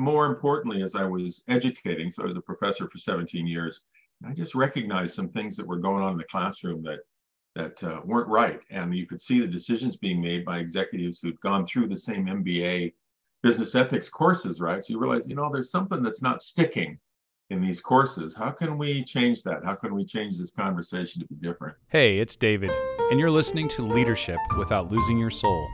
more importantly, as I was educating, so I was a professor for 17 years, I just recognized some things that were going on in the classroom that that uh, weren't right, and you could see the decisions being made by executives who'd gone through the same MBA business ethics courses, right? So you realize, you know, there's something that's not sticking in these courses. How can we change that? How can we change this conversation to be different? Hey, it's David, and you're listening to Leadership Without Losing Your Soul,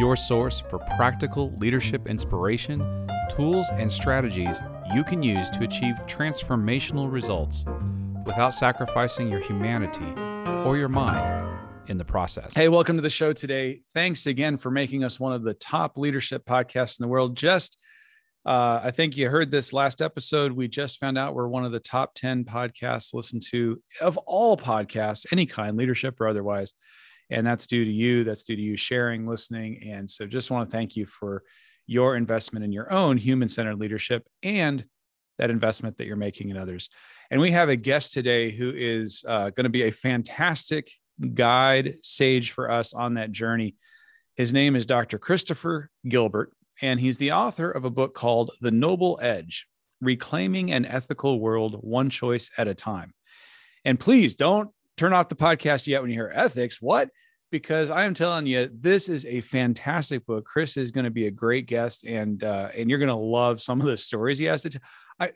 your source for practical leadership inspiration tools and strategies you can use to achieve transformational results without sacrificing your humanity or your mind in the process. Hey, welcome to the show today. Thanks again for making us one of the top leadership podcasts in the world. Just, uh, I think you heard this last episode. We just found out we're one of the top 10 podcasts listened to of all podcasts, any kind, leadership or otherwise. And that's due to you. That's due to you sharing, listening. And so just want to thank you for your investment in your own human centered leadership and that investment that you're making in others. And we have a guest today who is uh, going to be a fantastic guide, sage for us on that journey. His name is Dr. Christopher Gilbert, and he's the author of a book called The Noble Edge Reclaiming an Ethical World One Choice at a Time. And please don't turn off the podcast yet when you hear ethics. What? because I am telling you, this is a fantastic book. Chris is going to be a great guest, and uh, and you're going to love some of the stories he has to. tell.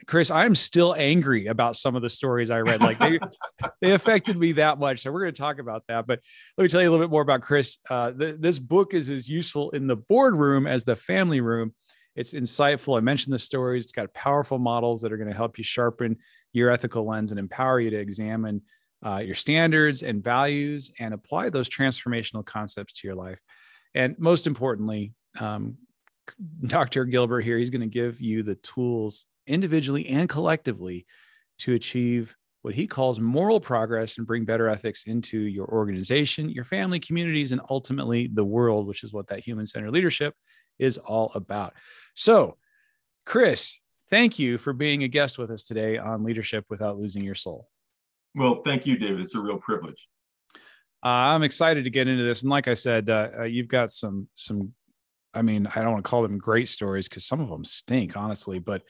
Chris, I'm still angry about some of the stories I read. Like they they affected me that much. So we're going to talk about that. But let me tell you a little bit more about Chris. Uh, the, this book is as useful in the boardroom as the family room. It's insightful. I mentioned the stories. It's got powerful models that are going to help you sharpen your ethical lens and empower you to examine uh, your standards and values and apply those transformational concepts to your life. And most importantly, um, Dr. Gilbert here, he's going to give you the tools individually and collectively to achieve what he calls moral progress and bring better ethics into your organization, your family, communities, and ultimately the world, which is what that human centered leadership is all about. So, Chris, thank you for being a guest with us today on Leadership Without Losing Your Soul. Well, thank you, David. It's a real privilege. Uh, I'm excited to get into this, and like I said, uh, uh, you've got some some. I mean, I don't want to call them great stories because some of them stink, honestly, but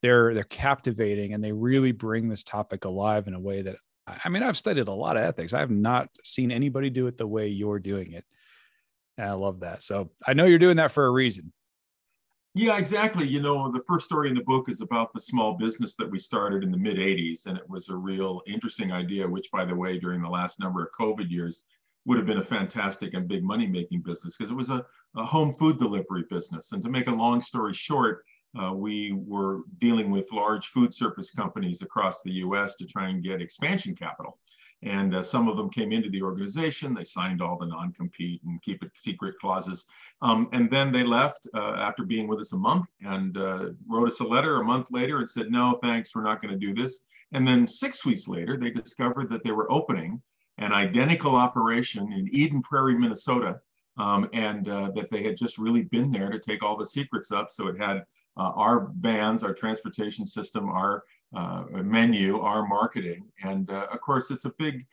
they're they're captivating and they really bring this topic alive in a way that I mean, I've studied a lot of ethics. I have not seen anybody do it the way you're doing it. And I love that. So I know you're doing that for a reason. Yeah, exactly. You know, the first story in the book is about the small business that we started in the mid 80s. And it was a real interesting idea, which, by the way, during the last number of COVID years, would have been a fantastic and big money making business because it was a, a, home food delivery business. And to make a long story short, uh, we were dealing with large food service companies across the US to try and get expansion capital. And uh, some of them came into the organization. They signed all the non compete and keep it secret clauses. Um, and then they left uh, after being with us a month and uh, wrote us a letter a month later and said, no, thanks, we're not going to do this. And then six weeks later, they discovered that they were opening an identical operation in Eden Prairie, Minnesota, um, and uh, that they had just really been there to take all the secrets up. So it had uh, our vans, our transportation system, our uh, menu, our marketing. And uh, of course, it's a big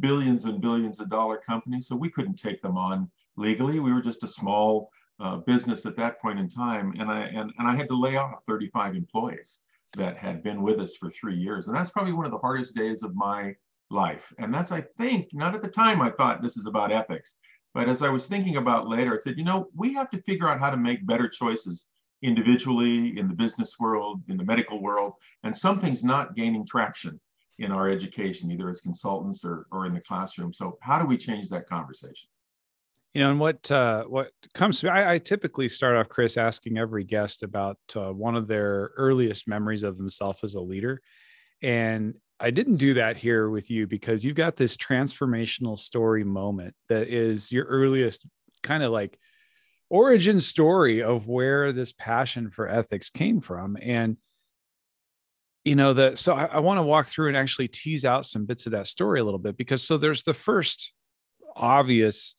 billions and billions of dollar company, so we couldn't take them on legally. We were just a small uh, business at that point in time, and I and, and I had to lay off 35 employees that had been with us for three years, and that's probably one of the hardest days of my life. And that's, I think, not at the time I thought this is about ethics, but as I was thinking about later, I said, you know, we have to figure out how to make better choices individually, in the business world, in the medical world, and something's not gaining traction in our education, either as consultants or, or in the classroom. So how do we change that conversation? You know, and what uh, what comes to me, I, I, typically start off, Chris, asking every guest about uh, one of their earliest memories of themselves as a leader. And I didn't do that here with you because you've got this transformational story moment that is your earliest kind of like origin story of where this passion for ethics came from. And you know the so I, I want to walk through and actually tease out some bits of that story a little bit because so there's the first obvious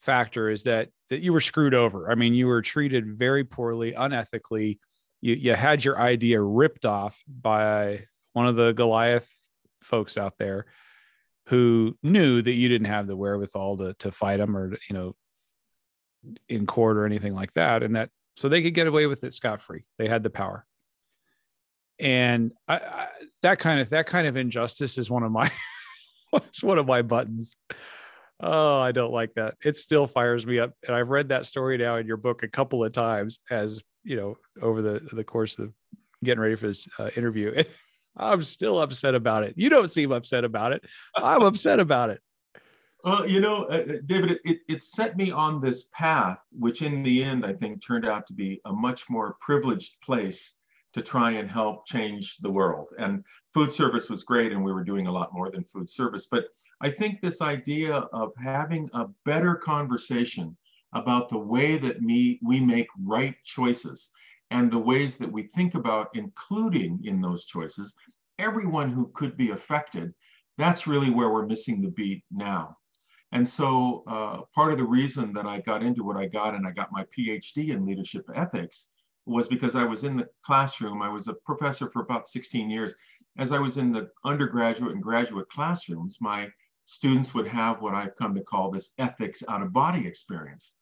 factor is that that you were screwed over. I mean, you were treated very poorly, unethically. You you had your idea ripped off by one of the Goliath folks out there who knew that you didn't have the wherewithal to to fight them or you know in court or anything like that and that so they could get away with it scot free they had the power. And I, I, that kind of that kind of injustice is one of my it's one of my buttons. Oh i don't like that. It still fires me up. And i've read that story now in your book a couple of times as you know over the the course of getting ready for this uh, interview. I'm still upset about it. You don't seem upset about it. I'm upset about it well, you know, uh, uh, David, it, it set me on this path, which in the end, I think, turned out to be a much more privileged place to try and help change the world. And food service was great, and we were doing a lot more than food service. But I think this idea of having a better conversation about the way that me, we make right choices and the ways that we think about including in those choices everyone who could be affected, that's really where we're missing the beat now. And so uh, part of the reason that I got into what I got and I got my PhD in leadership ethics was because I was in the classroom. I was a professor for about 16 years. As I was in the undergraduate and graduate classrooms, my students would have what I've come to call this ethics out of body experience.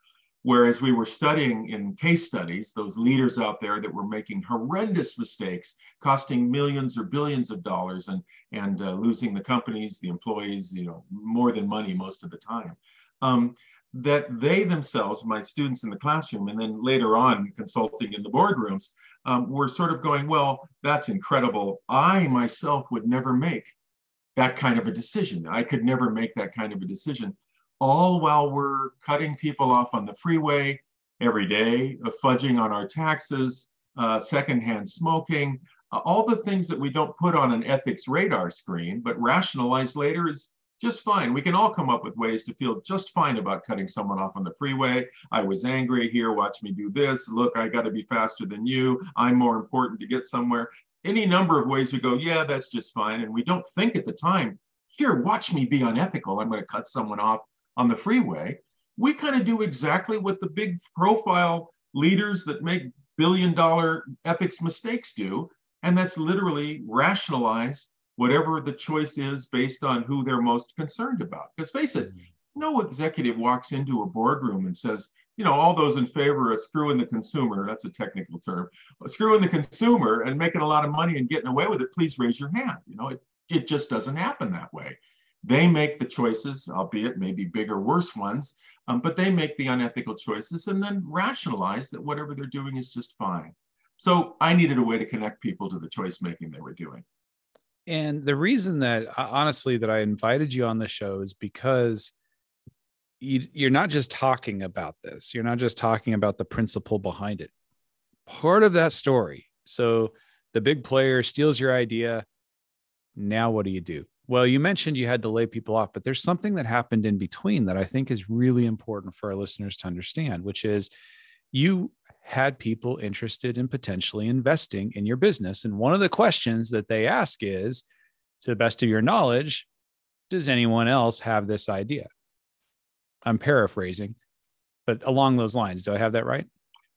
Whereas we were studying in case studies, those leaders out there that were making horrendous mistakes, costing millions or billions of dollars and, and uh, losing the companies, the employees, you know, more than money most of the time. Um, that they themselves, my students in the classroom, and then later on consulting in the boardrooms, um, were sort of going, well, that's incredible. I myself would never make that kind of a decision. I could never make that kind of a decision all while we're cutting people off on the freeway every day, uh, fudging on our taxes, uh, secondhand smoking, uh, all the things that we don't put on an ethics radar screen, but rationalize later is just fine. We can all come up with ways to feel just fine about cutting someone off on the freeway. I was angry here, watch me do this. Look, I got to be faster than you. I'm more important to get somewhere. Any number of ways we go, yeah, that's just fine. And we don't think at the time, here, watch me be unethical. I'm going to cut someone off on the freeway, we kind of do exactly what the big profile leaders that make billion dollar ethics mistakes do. And that's literally rationalize whatever the choice is based on who they're most concerned about. Because face it, mm-hmm. no executive walks into a boardroom and says, you know, all those in favor of screwing the consumer, that's a technical term, screwing the consumer and making a lot of money and getting away with it, please raise your hand. You know, it, it just doesn't happen that way. They make the choices, albeit maybe bigger, worse ones, um, but they make the unethical choices and then rationalize that whatever they're doing is just fine. So I needed a way to connect people to the choice making they were doing. And the reason that honestly that I invited you on the show is because you, you're not just talking about this. You're not just talking about the principle behind it. Part of that story. So the big player steals your idea. Now what do you do? Well, you mentioned you had to lay people off, but there's something that happened in between that I think is really important for our listeners to understand, which is you had people interested in potentially investing in your business. And one of the questions that they ask is, to the best of your knowledge, does anyone else have this idea? I'm paraphrasing, but along those lines, do I have that right?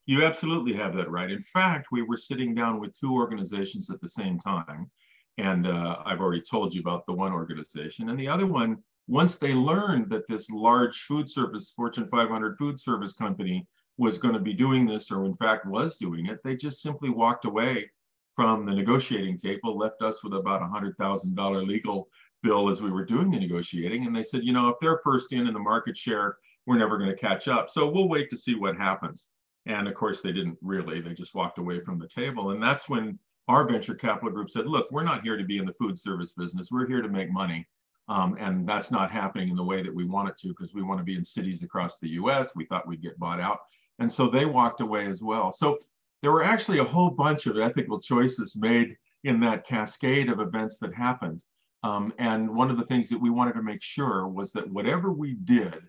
You absolutely have that right. In fact, we were sitting down with two organizations at the same time and uh, I've already told you about the one organization. And the other one, once they learned that this large food service, Fortune 500 food service company was going to be doing this, or in fact was doing it, they just simply walked away from the negotiating table, left us with about a $100,000 legal bill as we were doing the negotiating. And they said, you know, if they're first in in the market share, we're never going to catch up. So we'll wait to see what happens. And of course, they didn't really, they just walked away from the table. And that's when our venture capital group said, look, we're not here to be in the food service business. We're here to make money. Um, and that's not happening in the way that we want it to because we want to be in cities across the US. We thought we'd get bought out. And so they walked away as well. So there were actually a whole bunch of ethical choices made in that cascade of events that happened. Um, and one of the things that we wanted to make sure was that whatever we did,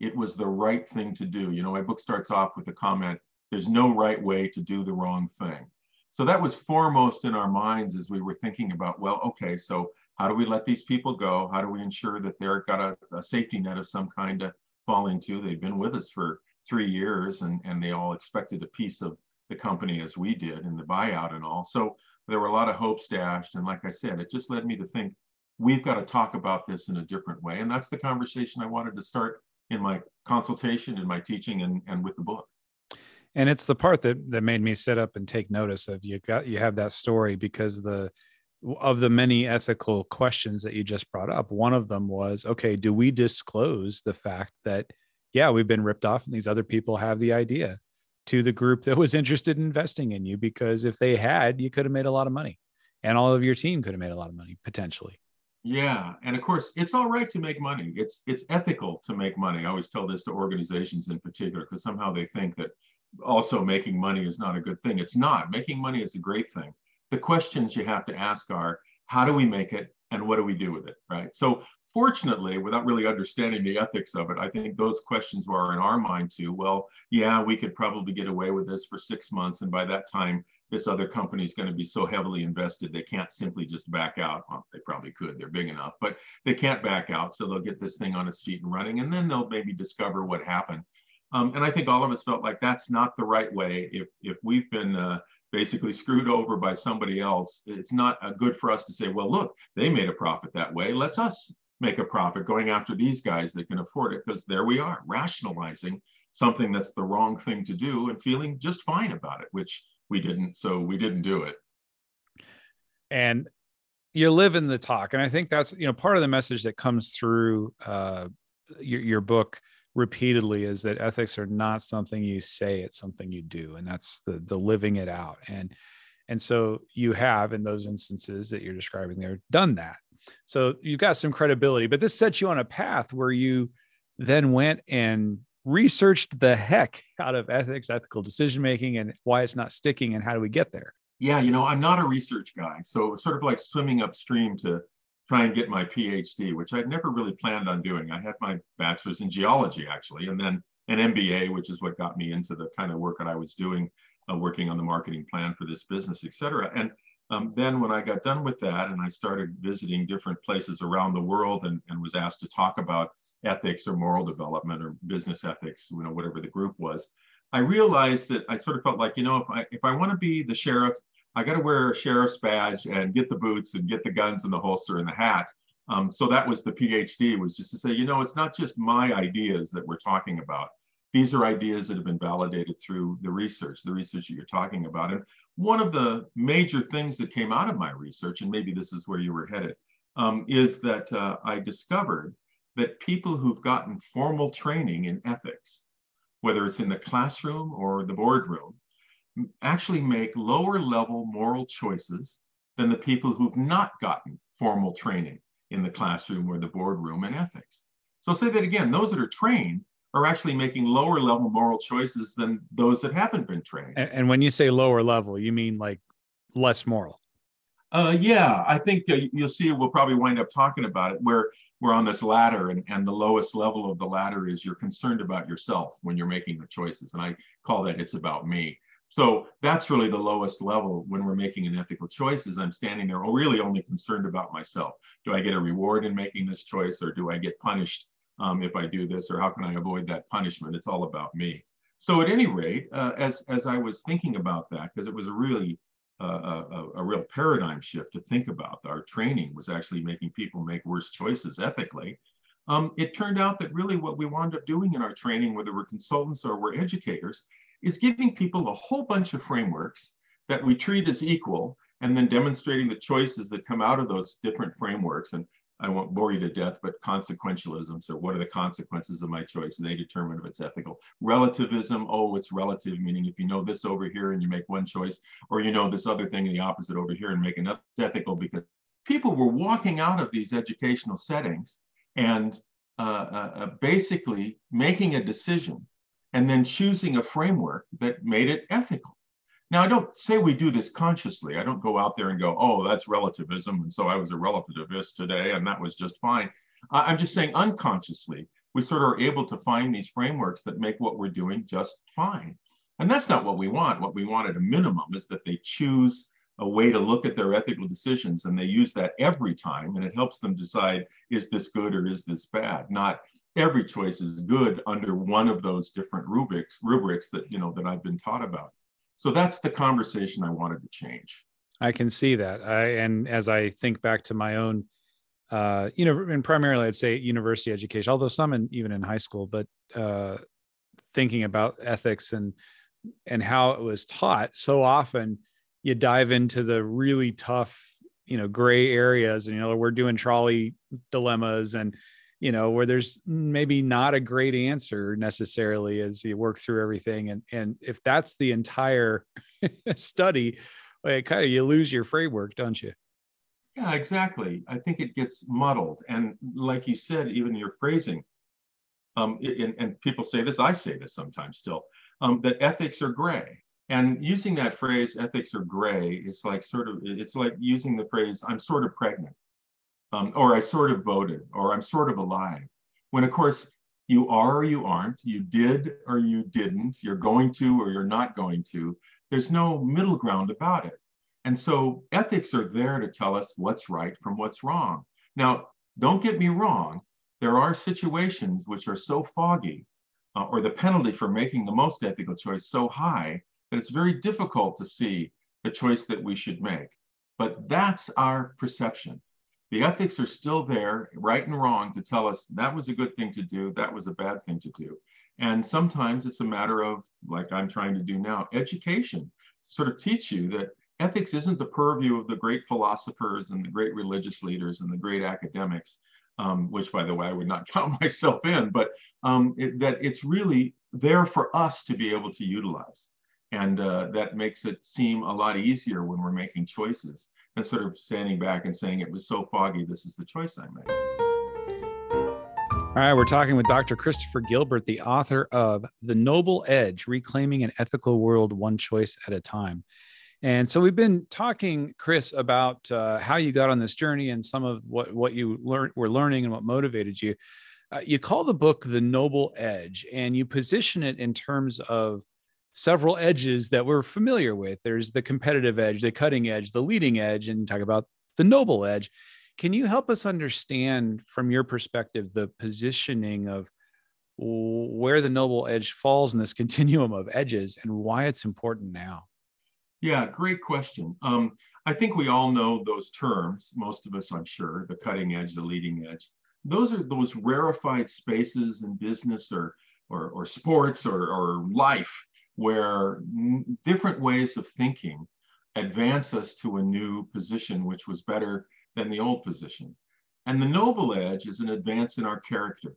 it was the right thing to do. You know, my book starts off with the comment there's no right way to do the wrong thing. So that was foremost in our minds as we were thinking about, well, okay, so how do we let these people go? How do we ensure that they're got a, a safety net of some kind to fall into? They've been with us for three years and, and they all expected a piece of the company as we did in the buyout and all. So there were a lot of hopes dashed. And like I said, it just led me to think we've got to talk about this in a different way. And that's the conversation I wanted to start in my consultation, in my teaching, and, and with the book and it's the part that that made me sit up and take notice of you got you have that story because the of the many ethical questions that you just brought up one of them was okay do we disclose the fact that yeah we've been ripped off and these other people have the idea to the group that was interested in investing in you because if they had you could have made a lot of money and all of your team could have made a lot of money potentially yeah, and of course, it's all right to make money. It's it's ethical to make money. I always tell this to organizations in particular because somehow they think that also making money is not a good thing. It's not. Making money is a great thing. The questions you have to ask are how do we make it and what do we do with it, right? So, fortunately, without really understanding the ethics of it, I think those questions were in our mind too. Well, yeah, we could probably get away with this for six months. And by that time, this other company is going to be so heavily invested, they can't simply just back out. Well, they probably could, they're big enough, but they can't back out. So they'll get this thing on its feet and running, and then they'll maybe discover what happened. Um, and I think all of us felt like that's not the right way. If if we've been uh, basically screwed over by somebody else, it's not uh, good for us to say, well, look, they made a profit that way. Let's us make a profit going after these guys that can afford it because there we are rationalizing something that's the wrong thing to do and feeling just fine about it, which we didn't. So we didn't do it. And you live in the talk, and I think that's you know part of the message that comes through uh, your, your book repeatedly is that ethics are not something you say it's something you do and that's the the living it out and and so you have in those instances that you're describing there done that. So you've got some credibility but this sets you on a path where you then went and researched the heck out of ethics ethical decision making and why it's not sticking and how do we get there? Yeah you know i'm not a research guy so sort of like swimming upstream to try and get my PhD, which I'd never really planned on doing. I had my bachelor's in geology, actually, and then an MBA, which is what got me into the kind of work that I was doing, uh, working on the marketing plan for this business, et cetera. And um, then when I got done with that and I started visiting different places around the world and, and was asked to talk about ethics or moral development or business ethics, you know, whatever the group was, I realized that I sort of felt like, you know, if I if I want to be the sheriff I got to wear a sheriff's badge and get the boots and get the guns and the holster and the hat. Um, so that was the PhD was just to say, you know, it's not just my ideas that we're talking about. These are ideas that have been validated through the research, the research that you're talking about. And one of the major things that came out of my research, and maybe this is where you were headed, um, is that uh, I discovered that people who've gotten formal training in ethics, whether it's in the classroom or the boardroom, actually make lower level moral choices than the people who've not gotten formal training in the classroom or the boardroom in ethics. So I'll say that again, those that are trained are actually making lower level moral choices than those that haven't been trained. And, when you say lower level, you mean like less moral? Uh, yeah, I think uh, you'll see we'll probably wind up talking about it where we're on this ladder and, and the lowest level of the ladder is you're concerned about yourself when you're making the choices. And I call that it's about me. So that's really the lowest level when we're making an ethical choice is I'm standing there really only concerned about myself. Do I get a reward in making this choice or do I get punished um, if I do this or how can I avoid that punishment? It's all about me. So at any rate, uh, as, as I was thinking about that, because it was a really uh, a, a, real paradigm shift to think about. Our training was actually making people make worse choices ethically. Um, it turned out that really what we wound up doing in our training, whether we're consultants or we're educators, is giving people a whole bunch of frameworks that we treat as equal and then demonstrating the choices that come out of those different frameworks. And I won't bore you to death, but consequentialism. So, what are the consequences of my choice? They determine if it's ethical. Relativism, oh, it's relative, meaning if you know this over here and you make one choice, or you know this other thing in the opposite over here and make another, it's ethical because people were walking out of these educational settings and uh, uh, uh basically making a decision and then choosing a framework that made it ethical. Now, I don't say we do this consciously. I don't go out there and go, oh, that's relativism. And so I was a relativist today, and that was just fine. I'm just saying unconsciously, we sort of are able to find these frameworks that make what we're doing just fine. And that's not what we want. What we want at a minimum is that they choose a way to look at their ethical decisions and they use that every time and it helps them decide is this good or is this bad not every choice is good under one of those different rubrics rubrics that you know that i've been taught about. So that's the conversation i wanted to change. I can see that. I and as i think back to my own uh you know and primarily i'd say university education although some in even in high school but uh thinking about ethics and and how it was taught so often you dive into the really tough you know gray areas and you know we're doing trolley dilemmas and you know where there's maybe not a great answer necessarily as you work through everything. And and if that's the entire study it kind of you lose your framework don't you? Yeah exactly. I think it gets muddled. And like you said even your phrasing um, and, and people say this i say this sometimes still um, that ethics are gray. And using that phrase, ethics are gray, is like sort of, it's like using the phrase, I'm sort of pregnant, um, or I sort of voted, or I'm sort of alive. When of course you are or you aren't, you did or you didn't, you're going to or you're not going to. There's no middle ground about it. And so ethics are there to tell us what's right from what's wrong. Now, don't get me wrong, there are situations which are so foggy, uh, or the penalty for making the most ethical choice so high that it's very difficult to see the choice that we should make. But that's our perception. The ethics are still there, right and wrong, to tell us that was a good thing to do, that was a bad thing to do. And sometimes it's a matter of, like I'm trying to do now, education, sort of teach you that ethics isn't the purview of the great philosophers and the great religious leaders and the great academics, um, which, by the way, I would not count myself in, but um, it, that it's really there for us to be able to utilize. And uh, that makes it seem a lot easier when we're making choices instead of standing back and saying it was so foggy, this is the choice I made. All right, we're talking with Dr. Christopher Gilbert, the author of The Noble Edge Reclaiming an Ethical World One Choice at a Time. And so we've been talking, Chris, about uh, how you got on this journey and some of what, what you learned, were learning and what motivated you. Uh, you call the book The Noble Edge, and you position it in terms of several edges that we're familiar with. There's the competitive edge, the cutting edge, the leading edge, and talk about the noble edge. Can you help us understand from your perspective the positioning of where the noble edge falls in this continuum of edges and why it's important now? Yeah, great question. Um, I think we all know those terms, most of us, I'm sure, the cutting edge, the leading edge. Those are those rarefied spaces in business or, or, or sports or, or life where different ways of thinking advance us to a new position, which was better than the old position. And the noble edge is an advance in our character.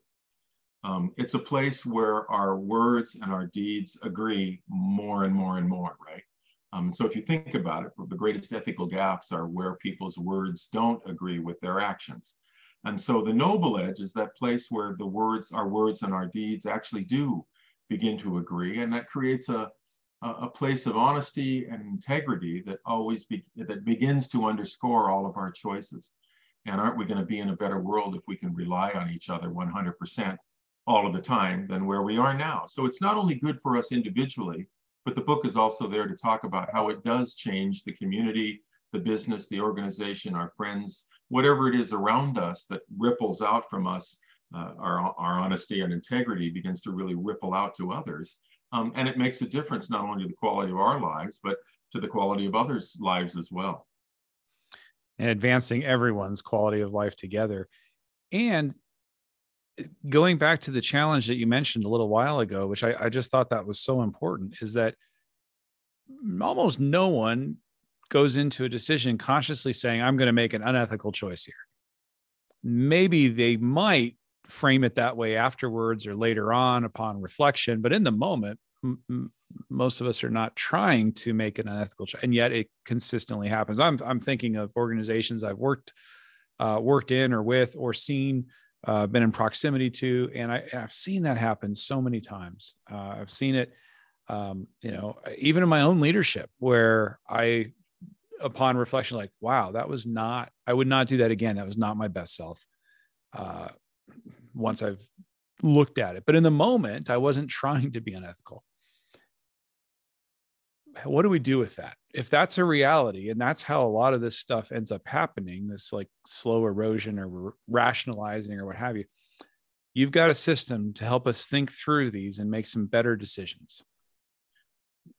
Um, it's a place where our words and our deeds agree more and more and more, right? Um, so if you think about it, the greatest ethical gaps are where people's words don't agree with their actions. And so the noble edge is that place where the words, our words and our deeds actually do begin to agree. And that creates a, a place of honesty and integrity that always be, that begins to underscore all of our choices. And aren't we going to be in a better world if we can rely on each other 100% all of the time than where we are now? So it's not only good for us individually, but the book is also there to talk about how it does change the community, the business, the organization, our friends, whatever it is around us that ripples out from us uh, our, our honesty and integrity begins to really ripple out to others. Um, and it makes a difference not only to the quality of our lives, but to the quality of others' lives as well. And advancing everyone's quality of life together. And going back to the challenge that you mentioned a little while ago, which I, I just thought that was so important, is that almost no one goes into a decision consciously saying, I'm going to make an unethical choice here. Maybe they might frame it that way afterwards or later on upon reflection. But in the moment, m- most of us are not trying to make an unethical choice, and yet it consistently happens. I'm I'm thinking of organizations I've worked uh, worked in or with or seen, uh, been in proximity to, and I, have seen that happen so many times. Uh, I've seen it, um, you know, even in my own leadership, where I, upon reflection, like, wow, that was not. I would not do that again. That was not my best self. Uh, once I've looked at it. But in the moment, I wasn't trying to be unethical. what do we do with that? If that's a reality, and that's how a lot of this stuff ends up happening, this like slow erosion or rationalizing or what have you, you've got a system to help us think through these and make some better decisions.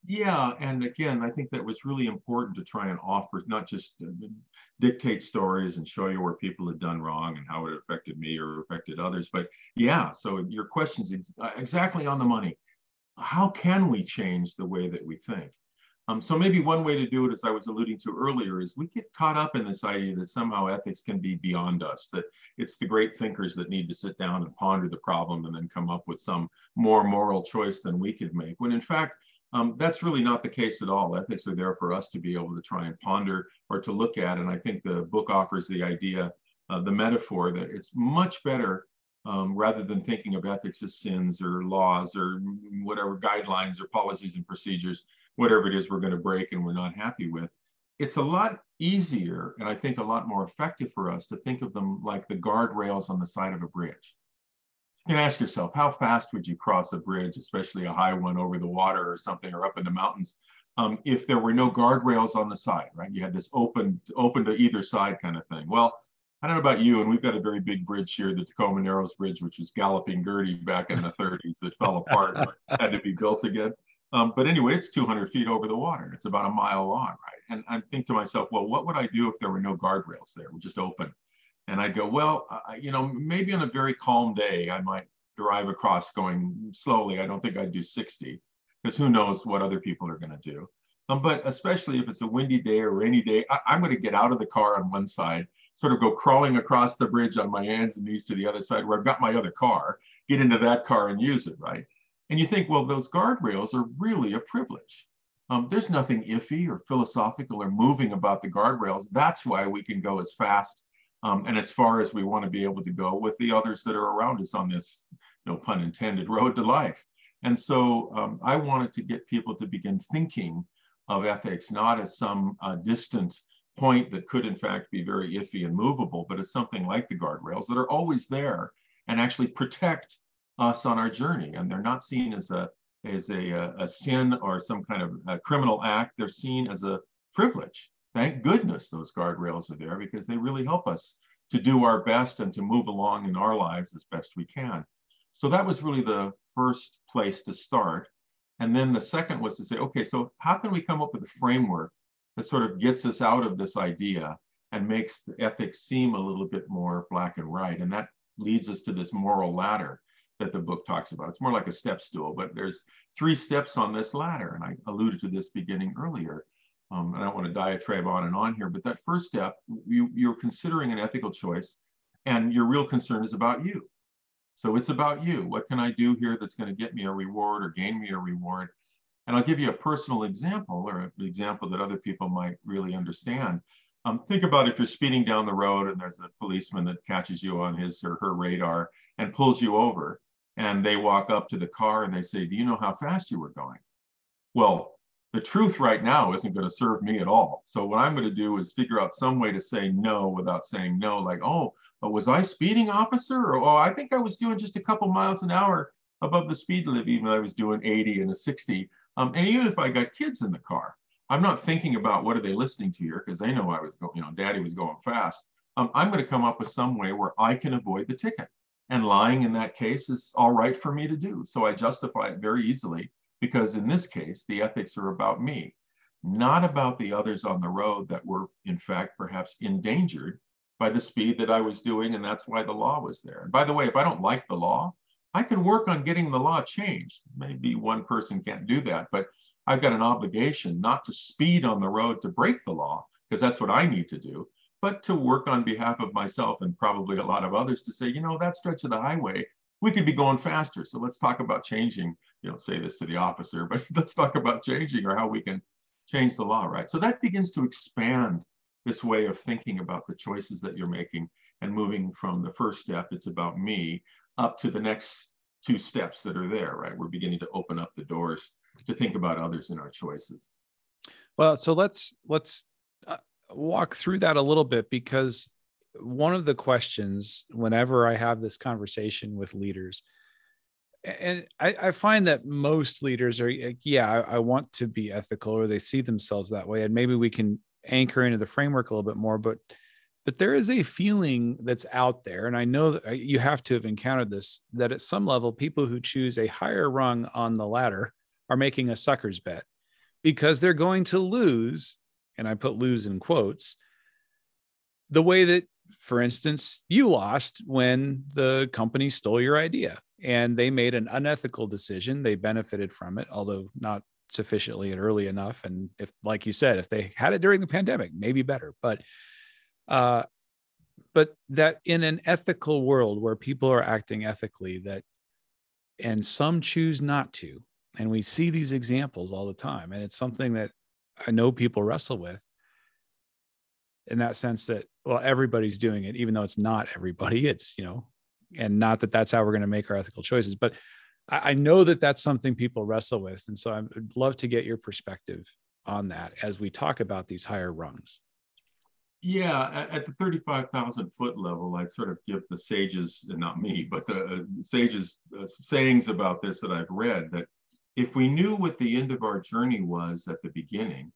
Yeah, and again, I think that was really important to try and offer not just uh, dictate stories and show you where people had done wrong and how it affected me or affected others, but yeah. So your question's uh, exactly on the money. How can we change the way that we think? Um, so maybe one way to do it, as I was alluding to earlier, is we get caught up in this idea that somehow ethics can be beyond us, that it's the great thinkers that need to sit down and ponder the problem and then come up with some more moral choice than we could make. When in fact, um, that's really not the case at all. Ethics are there for us to be able to try and ponder or to look at. And I think the book offers the idea, uh, the metaphor that it's much better um, rather than thinking of ethics as sins or laws or whatever guidelines or policies and procedures whatever it is we're going to break and we're not happy with. It's a lot easier and I think a lot more effective for us to think of them like the guardrails on the side of a bridge. You can ask yourself, how fast would you cross a bridge, especially a high one over the water or something or up in the mountains, um, if there were no guardrails on the side, right? You had this open, open to either side kind of thing. Well, I don't know about you, and we've got a very big bridge here, the Tacoma Narrows Bridge, which was Galloping Gertie back in the 30s that fell apart, had to be built again. Um, but anyway, it's 200 feet over the water. It's about a mile long, right? And I think to myself, well, what would I do if there were no guardrails there? We're just open. And I'd go, well, uh, you know, maybe on a very calm day, I might drive across going slowly. I don't think I'd do 60 because who knows what other people are going to do. Um, but especially if it's a windy day or rainy day, I, I'm going to get out of the car on one side, sort of go crawling across the bridge on my hands and knees to the other side where I've got my other car, get into that car and use it, right? And you think, well, those guardrails are really a privilege. Um, there's nothing iffy or philosophical or moving about the guardrails. That's why we can go as fast um, and as far as we want to be able to go with the others that are around us on this, no pun intended, road to life. And so um, I wanted to get people to begin thinking of ethics not as some uh, distant point that could, in fact, be very iffy and movable, but as something like the guardrails that are always there and actually protect us on our journey. And they're not seen as a as a, a, sin or some kind of criminal act. They're seen as a privilege. Thank goodness those guardrails are there because they really help us to do our best and to move along in our lives as best we can. So that was really the first place to start. And then the second was to say, okay, so how can we come up with a framework that sort of gets us out of this idea and makes the ethics seem a little bit more black and white? And that leads us to this moral ladder that the book talks about. It's more like a step stool, but there's three steps on this ladder. And I alluded to this beginning earlier. Um, I don't want to diatribe on and on here, but that first step, you, you're considering an ethical choice and your real concern is about you. So it's about you. What can I do here that's going to get me a reward or gain me a reward? And I'll give you a personal example or an example that other people might really understand. Um, think about if you're speeding down the road and there's a policeman that catches you on his or her radar and pulls you over and they walk up to the car and they say, Do you know how fast you were going? Well, the truth right now isn't going to serve me at all. So, what I'm going to do is figure out some way to say no without saying no, like, Oh, but was I speeding, officer? Or, Oh, I think I was doing just a couple miles an hour above the speed limit, even though I was doing 80 and a 60. Um, and even if I got kids in the car, I'm not thinking about what are they listening to here because they know I was going, you know, daddy was going fast. Um, I'm going to come up with some way where I can avoid the ticket. And lying in that case is all right for me to do. So I justify it very easily because in this case, the ethics are about me, not about the others on the road that were, in fact, perhaps endangered by the speed that I was doing. And that's why the law was there. And by the way, if I don't like the law, I can work on getting the law changed. Maybe one person can't do that, but I've got an obligation not to speed on the road to break the law, because that's what I need to do, but to work on behalf of myself and probably a lot of others to say, you know, that stretch of the highway, we could be going faster. So let's talk about changing, you know, say this to the officer, but let's talk about changing or how we can change the law, right? So that begins to expand this way of thinking about the choices that you're making and moving from the first step, it's about me, up to the next two steps that are there, right? We're beginning to open up the doors to think about others in our choices. Well, so let's let's uh, walk through that a little bit because one of the questions whenever I have this conversation with leaders, and I, I, find that most leaders are yeah I, I, want to be ethical or they see themselves that way and maybe we can anchor into the framework a little bit more but but there is a feeling that's out there and i know that uh, you have to have encountered this that at some level people who choose a higher rung on the ladder are making a sucker's bet because they're going to lose and i put lose in quotes the way that for instance you lost when the company stole your idea and they made an unethical decision they benefited from it although not sufficiently and early enough and if like you said if they had it during the pandemic maybe better but uh, but that in an ethical world where people are acting ethically, that and some choose not to, and we see these examples all the time, and it's something that I know people wrestle with. In that sense, that well, everybody's doing it, even though it's not everybody. It's you know, and not that that's how we're going to make our ethical choices, but I know that that's something people wrestle with, and so I'd love to get your perspective on that as we talk about these higher rungs. Yeah, at, at the 35,000 foot level, I'd sort of give the sages, and not me, but the uh, sages' uh, sayings about this that I've read that if we knew what the end of our journey was at the beginning,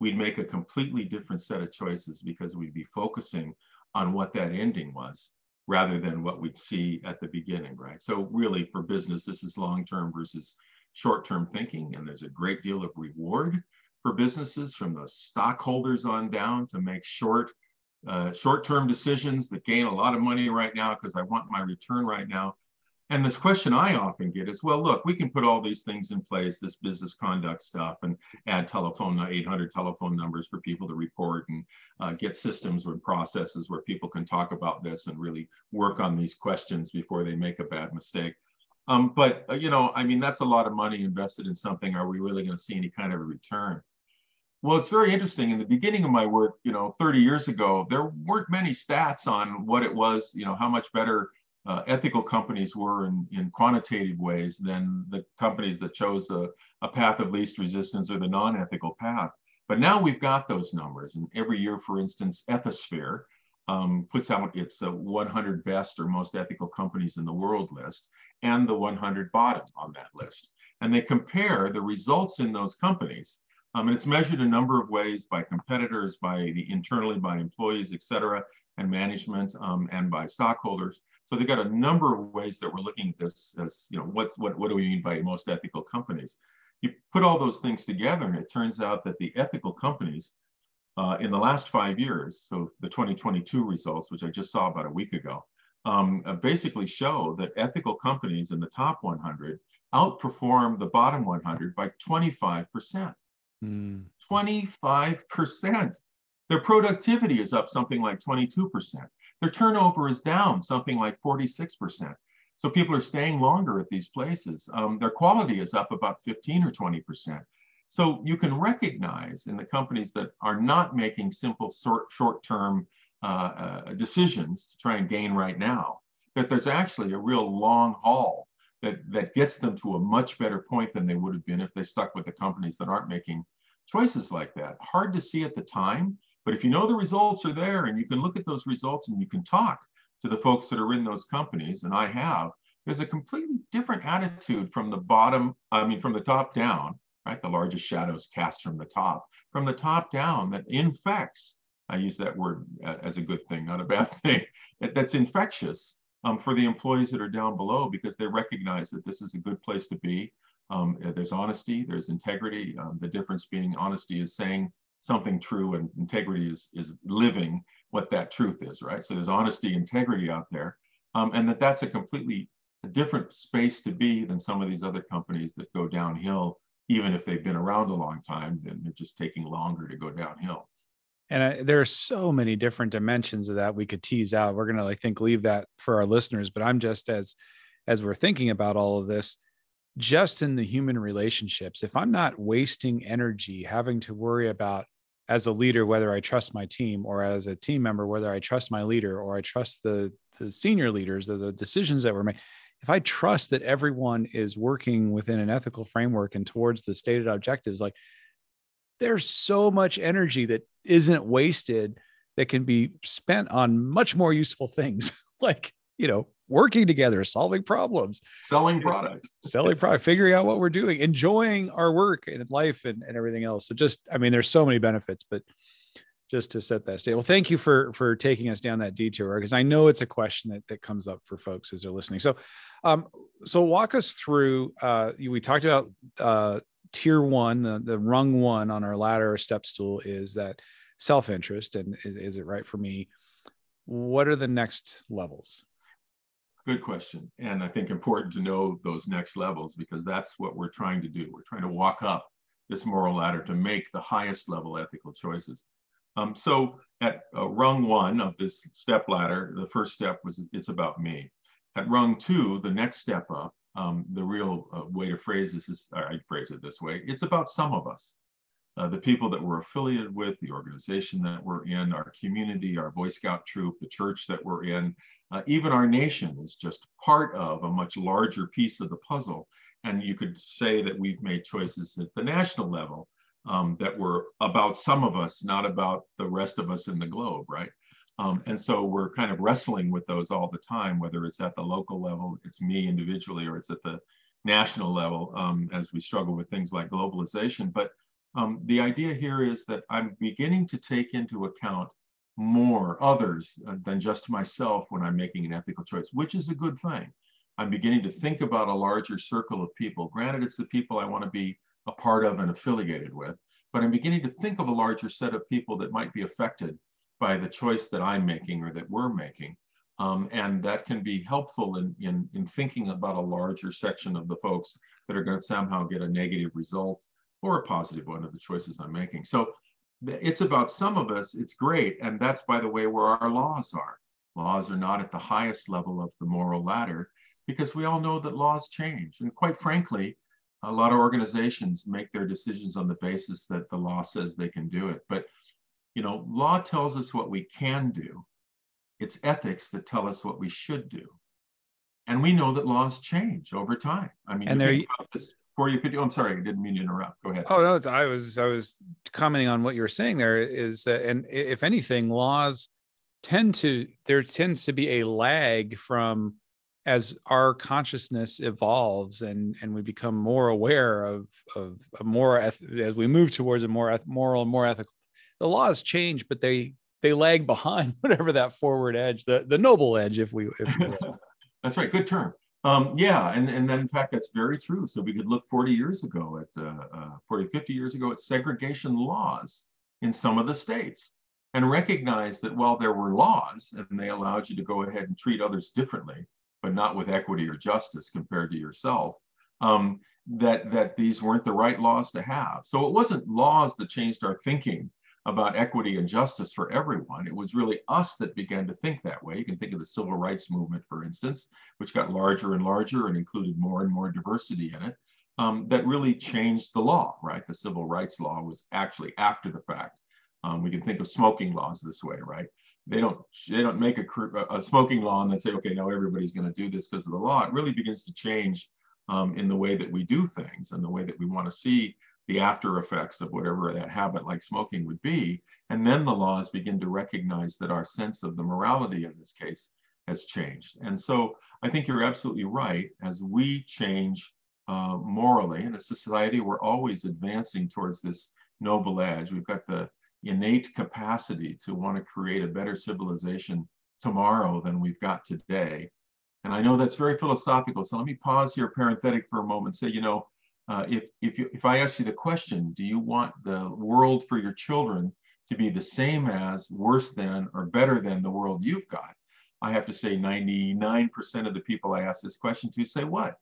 we'd make a completely different set of choices because we'd be focusing on what that ending was rather than what we'd see at the beginning, right? So, really, for business, this is long term versus short term thinking, and there's a great deal of reward for businesses from the stockholders on down to make short uh, short-term decisions that gain a lot of money right now because I want my return right now. And this question I often get is, well, look, we can put all these things in place, this business conduct stuff, and add telephone 800 telephone numbers for people to report and uh, get systems and processes where people can talk about this and really work on these questions before they make a bad mistake. Um, but uh, you know, I mean, that's a lot of money invested in something. Are we really going to see any kind of a return? Well, it's very interesting. In the beginning of my work, you know, 30 years ago, there weren't many stats on what it was, you know, how much better uh, ethical companies were in, in quantitative ways than the companies that chose a, a path of least resistance or the non-ethical path. But now we've got those numbers, and every year, for instance, Ethisphere, um, puts out its uh, 100 best or most ethical companies in the world list and the 100 bottom on that list. And they compare the results in those companies. Um, and it's measured a number of ways by competitors, by the internally by employees, et cetera, and management, um, and by stockholders. So they've got a number of ways that we're looking at this as, you know, what's, what, what do we mean by most ethical companies? You put all those things together and it turns out that the ethical companies uh, in the last five years, so the 2022 results, which I just saw about a week ago, um, uh, basically show that ethical companies in the top 100 outperform the bottom 100 by 25%. Mm. 25%. Their productivity is up something like 22%. Their turnover is down something like 46%. So people are staying longer at these places. Um, their quality is up about 15 or 20%. So you can recognize in the companies that are not making simple short, term uh, uh, decisions to try and gain right now, that there's actually a real long haul that, that gets them to a much better point than they would have been if they stuck with the companies that aren't making choices like that. Hard to see at the time, but if you know the results are there and you can look at those results and you can talk to the folks that are in those companies, and I have, there's a completely different attitude from the bottom, I mean, from the top down right? The largest shadows cast from the top, from the top down that infects. I use that word as a good thing, not a bad thing. That's infectious um, for the employees that are down below because they recognize that this is a good place to be. Um, there's honesty, there's integrity. Um, the difference being honesty is saying something true and integrity is, is living what that truth is, right? So there's honesty, integrity out there. Um, and that that's a completely different space to be than some of these other companies that go downhill even if they've been around a long time, then they're just taking longer to go downhill. And I, there are so many different dimensions of that we could tease out. We're going to, I think, leave that for our listeners. But I'm just as, as we're thinking about all of this, just in the human relationships, if I'm not wasting energy having to worry about as a leader whether I trust my team or as a team member whether I trust my leader or I trust the the senior leaders or the decisions that were made if I trust that everyone is working within an ethical framework and towards the stated objectives, like there's so much energy that isn't wasted that can be spent on much more useful things, like, you know, working together, solving problems, selling product, selling product, figuring out what we're doing, enjoying our work and life and, and everything else. So just, I mean, there's so many benefits, but just to set that state. Well, thank you for for taking us down that detour because I know it's a question that, that comes up for folks as they're listening. So, um, so walk us through. Uh, we talked about uh, tier one, the, the rung one on our ladder or step stool is that self interest, and is, is it right for me? What are the next levels? Good question, and I think important to know those next levels because that's what we're trying to do. We're trying to walk up this moral ladder to make the highest level ethical choices. Um, so at uh, rung one of this step ladder, the first step was it's about me. At rung two, the next step up, um, the real uh, way to phrase this is, I phrase it this way, it's about some of us. Uh, the people that we're affiliated with, the organization that we're in, our community, our Boy Scout troop, the church that we're in, uh, even our nation is just part of a much larger piece of the puzzle. And you could say that we've made choices at the national level um, that were about some of us, not about the rest of us in the globe, right? Um, and so we're kind of wrestling with those all the time, whether it's at the local level, it's me individually, or it's at the national level um, as we struggle with things like globalization. But um, the idea here is that I'm beginning to take into account more others uh, than just myself when I'm making an ethical choice, which is a good thing. I'm beginning to think about a larger circle of people. Granted, it's the people I want to be a part of and affiliated with. But I'm beginning to think of a larger set of people that might be affected by the choice that I'm making or that we're making. Um, and that can be helpful in, in, in thinking about a larger section of the folks that are going to somehow get a negative result or a positive one of the choices I'm making. So it's about some of us, it's great. And that's, by the way, where our laws are. Laws are not at the highest level of the moral ladder because we all know that laws change. And quite frankly, a lot of organizations make their decisions on the basis that the law says they can do it. But, you know, law tells us what we can do. It's ethics that tell us what we should do. And we know that laws change over time. I mean, and there you about this you could oh, I'm sorry, I didn't mean to interrupt. Go ahead. Oh no, I was I was commenting on what you were saying there is that and if anything, laws tend to there tends to be a lag from as our consciousness evolves and and we become more aware of of a more as we move towards a more moral and more ethical the laws change but they they lag behind whatever that forward edge the the noble edge if we if we that's right good term um, yeah and and then in fact that's very true so we could look 40 years ago at uh, uh, 40 50 years ago at segregation laws in some of the states and recognize that while there were laws and they allowed you to go ahead and treat others differently but not with equity or justice compared to yourself, um, that, that these weren't the right laws to have. So it wasn't laws that changed our thinking about equity and justice for everyone. It was really us that began to think that way. You can think of the civil rights movement, for instance, which got larger and larger and included more and more diversity in it. Um, that really changed the law, right? The civil rights law was actually after the fact. Um, we can think of smoking laws this way, right? they don't they don't make a, a smoking law and then say okay now everybody's going to do this because of the law it really begins to change um, in the way that we do things and the way that we want to see the after effects of whatever that habit like smoking would be and then the laws begin to recognize that our sense of the morality in this case has changed and so i think you're absolutely right as we change uh, morally in a society we're always advancing towards this noble edge we've got the innate capacity to want to create a better civilization tomorrow than we've got today. And I know that's very philosophical. So let me pause here, parenthetic for a moment. Say, you know, uh, if if you if I ask you the question, do you want the world for your children to be the same as, worse than, or better than the world you've got? I have to say, 99% of the people I ask this question to say, what?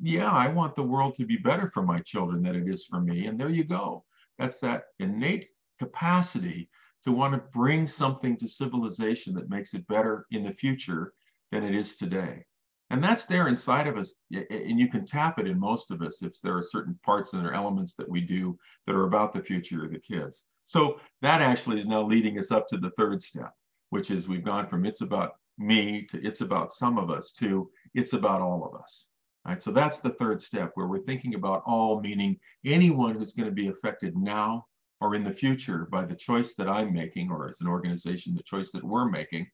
Yeah, I want the world to be better for my children than it is for me. And there you go. That's that innate capacity to want to bring something to civilization that makes it better in the future than it is today. And that's there inside of us. And you can tap it in most of us if there are certain parts and there elements that we do that are about the future of the kids. So that actually is now leading us up to the third step, which is we've gone from it's about me to it's about some of us to it's about all of us. All right, so that's the third step where we're thinking about all, meaning anyone who's going to be affected now or in the future by the choice that I'm making, or as an organization, the choice that we're making,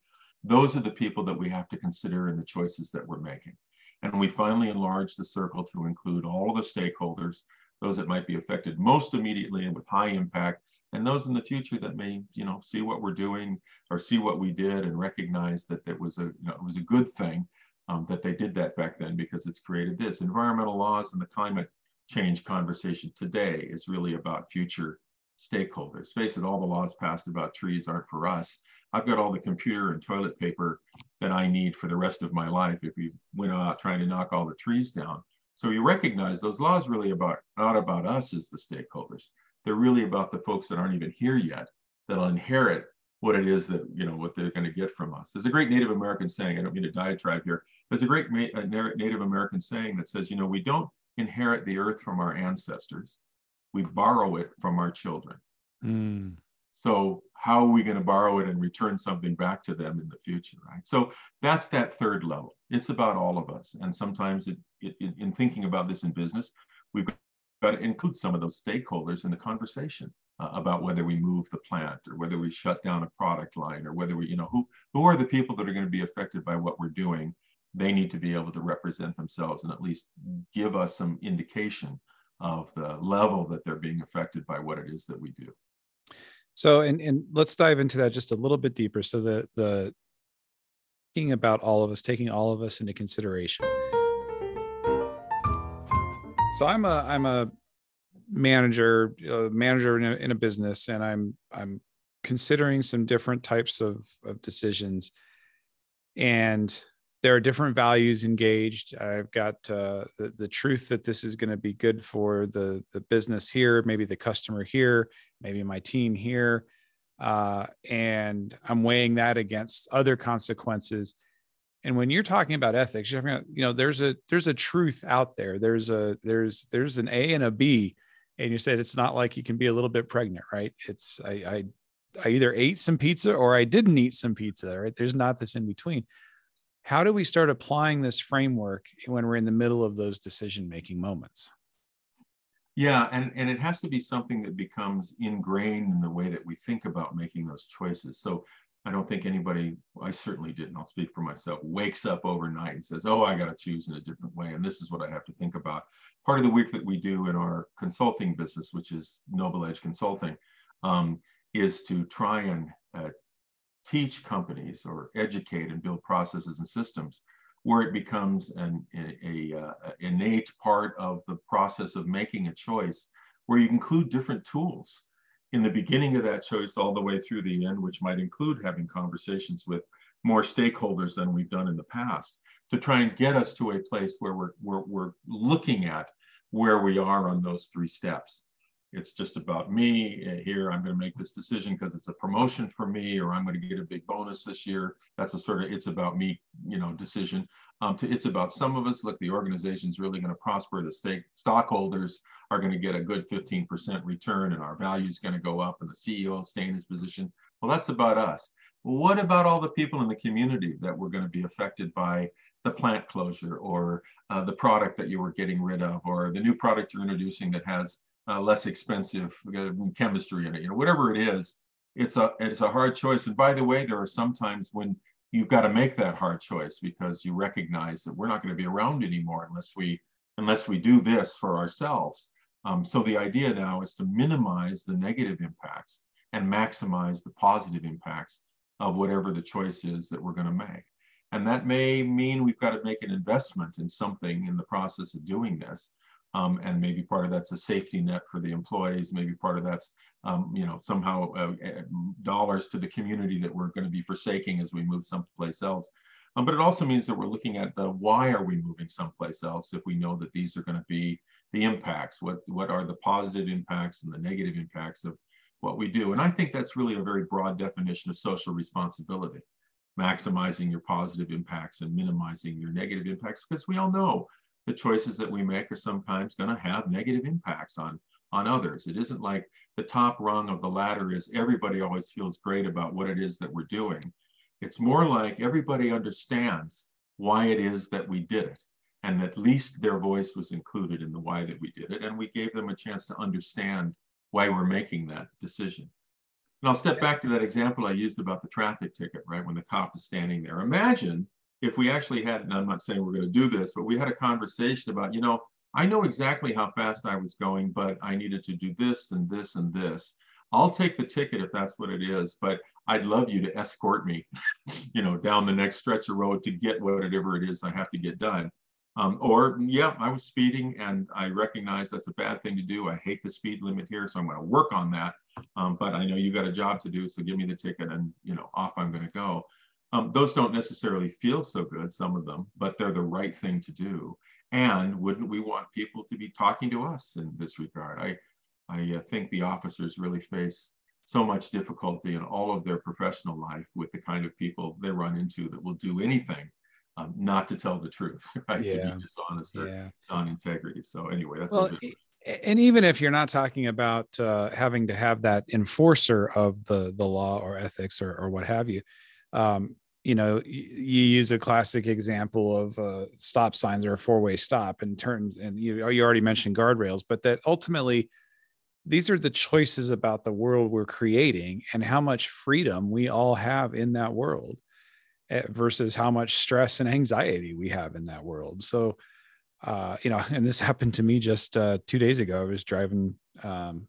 those are the people that we have to consider in the choices that we're making. And we finally enlarge the circle to include all the stakeholders, those that might be affected most immediately and with high impact, and those in the future that may, you know, see what we're doing or see what we did and recognize that it was a, you know, it was a good thing um, that they did that back then because it's created this. Environmental laws and the climate change conversation today is really about future stakeholders. Face it, all the laws passed about trees aren't for us. I've got all the computer and toilet paper that I need for the rest of my life if we went out trying to knock all the trees down. So you recognize those laws really about not about us as the stakeholders. They're really about the folks that aren't even here yet that'll inherit what it is that you know what they're going to get from us. There's a great Native American saying. I don't mean to diatribe here. There's a great Native American saying that says, you know, we don't inherit the earth from our ancestors. We borrow it from our children. Mm. So how are we going to borrow it and return something back to them in the future, right? So that's that third level. It's about all of us. And sometimes it, it, in thinking about this in business, we've got to include some of those stakeholders in the conversation uh, about whether we move the plant or whether we shut down a product line or whether we, you know, who, who are the people that are going to be affected by what we're doing they need to be able to represent themselves and at least give us some indication of the level that they're being affected by what it is that we do. So, and, and let's dive into that just a little bit deeper. So, the the thinking about all of us, taking all of us into consideration. So, I'm a I'm a manager, a manager in a, in a business, and I'm I'm considering some different types of of decisions, and there are different values engaged. I've got uh, the, the truth that this is going to be good for the, the business here, maybe the customer here, maybe my team here. Uh, and I'm weighing that against other consequences. And when you're talking about ethics, you're talking about, you know, there's a there's a truth out there. There's a there's there's an A and a B, and you said it's not like you can be a little bit pregnant, right? It's I I I either ate some pizza or I didn't eat some pizza, right? There's not this in between how do we start applying this framework when we're in the middle of those decision making moments? Yeah and, and it has to be something that becomes ingrained in the way that we think about making those choices. So i don't think anybody i certainly didn't i'll speak for myself wakes up overnight and says oh i got to choose in a different way and this is what i have to think about. Part of the work that we do in our consulting business which is noble edge consulting um, is to try and uh, teach companies or educate and build processes and systems where it becomes an a, a, uh, innate part of the process of making a choice where you include different tools. In the beginning of that choice all the way through the end which might include having conversations with more stakeholders than we've done in the past to try and get us to a place where we're, we're, we're looking at where we are on those three steps it's just about me. Uh, here i'm going to make this decision because it's a promotion for me or i'm going to get a big bonus this year. That's a sort of it's about me you know decision. Um, to it's about some of us. Look the organization's really going to prosper. The stake stockholders are going to get a good 15% return and our value is going to go up and the ceo will stay in his position. Well that's about us. What about all the people in the community that were going to be affected by the plant closure or uh, the product that you were getting rid of or the new product you're introducing that has uh, less expensive chemistry in it, you know, whatever it is, it's a it's a hard choice. And by the way, there are some times when you've got to make that hard choice because you recognize that we're not going to be around anymore unless we unless we do this for ourselves. Um, so the idea now is to minimize the negative impacts and maximize the positive impacts of whatever the choice is that we're going to make. And that may mean we've got to make an investment in something in the process of doing this. Um, and maybe part of that's a safety net for the employees. Maybe part of that's, um, you know, somehow uh, dollars to the community that we're going to be forsaking as we move someplace else. Um, but it also means that we're looking at the why are we moving someplace else if we know that these are going to be the impacts. What what are the positive impacts and the negative impacts of what we do? And I think that's really a very broad definition of social responsibility maximizing your positive impacts and minimizing your negative impacts because we all know the choices that we make are sometimes going to have negative impacts on on others. It isn't like the top rung of the ladder is everybody always feels great about what it is that we're doing. It's more like everybody understands why it is that we did it and at least their voice was included in the why that we did it and we gave them a chance to understand why we're making that decision. And I'll step back to that example I used about the traffic ticket, right? When the cop is standing there. Imagine if we actually had, and I'm not saying we're going to do this, but we had a conversation about, you know, I know exactly how fast I was going, but I needed to do this and this and this. I'll take the ticket if that's what it is, but I'd love you to escort me, you know, down the next stretch of road to get whatever it is I have to get done. Um, or, yeah, I was speeding and I recognize that's a bad thing to do. I hate the speed limit here, so I'm going to work on that. Um, but I know you got a job to do, so give me the ticket and, you know, off I'm going to go. Um, those don't necessarily feel so good, some of them, but they're the right thing to do. And wouldn't we want people to be talking to us in this regard? I, I uh, think the officers really face so much difficulty in all of their professional life with the kind of people they run into that will do anything um, not to tell the truth, right? Yeah. To be dishonest or yeah. non-integrity. So anyway, that's well, and even if you're not talking about uh, having to have that enforcer of the the law or ethics or, or what have you, um, you know, you use a classic example of uh, stop signs or a four way stop and turn, and you you already mentioned guardrails, but that ultimately these are the choices about the world we're creating and how much freedom we all have in that world Eh, versus how much stress and anxiety we have in that world. So, uh, you know, and this happened to me just uh, two days ago. I was driving, um,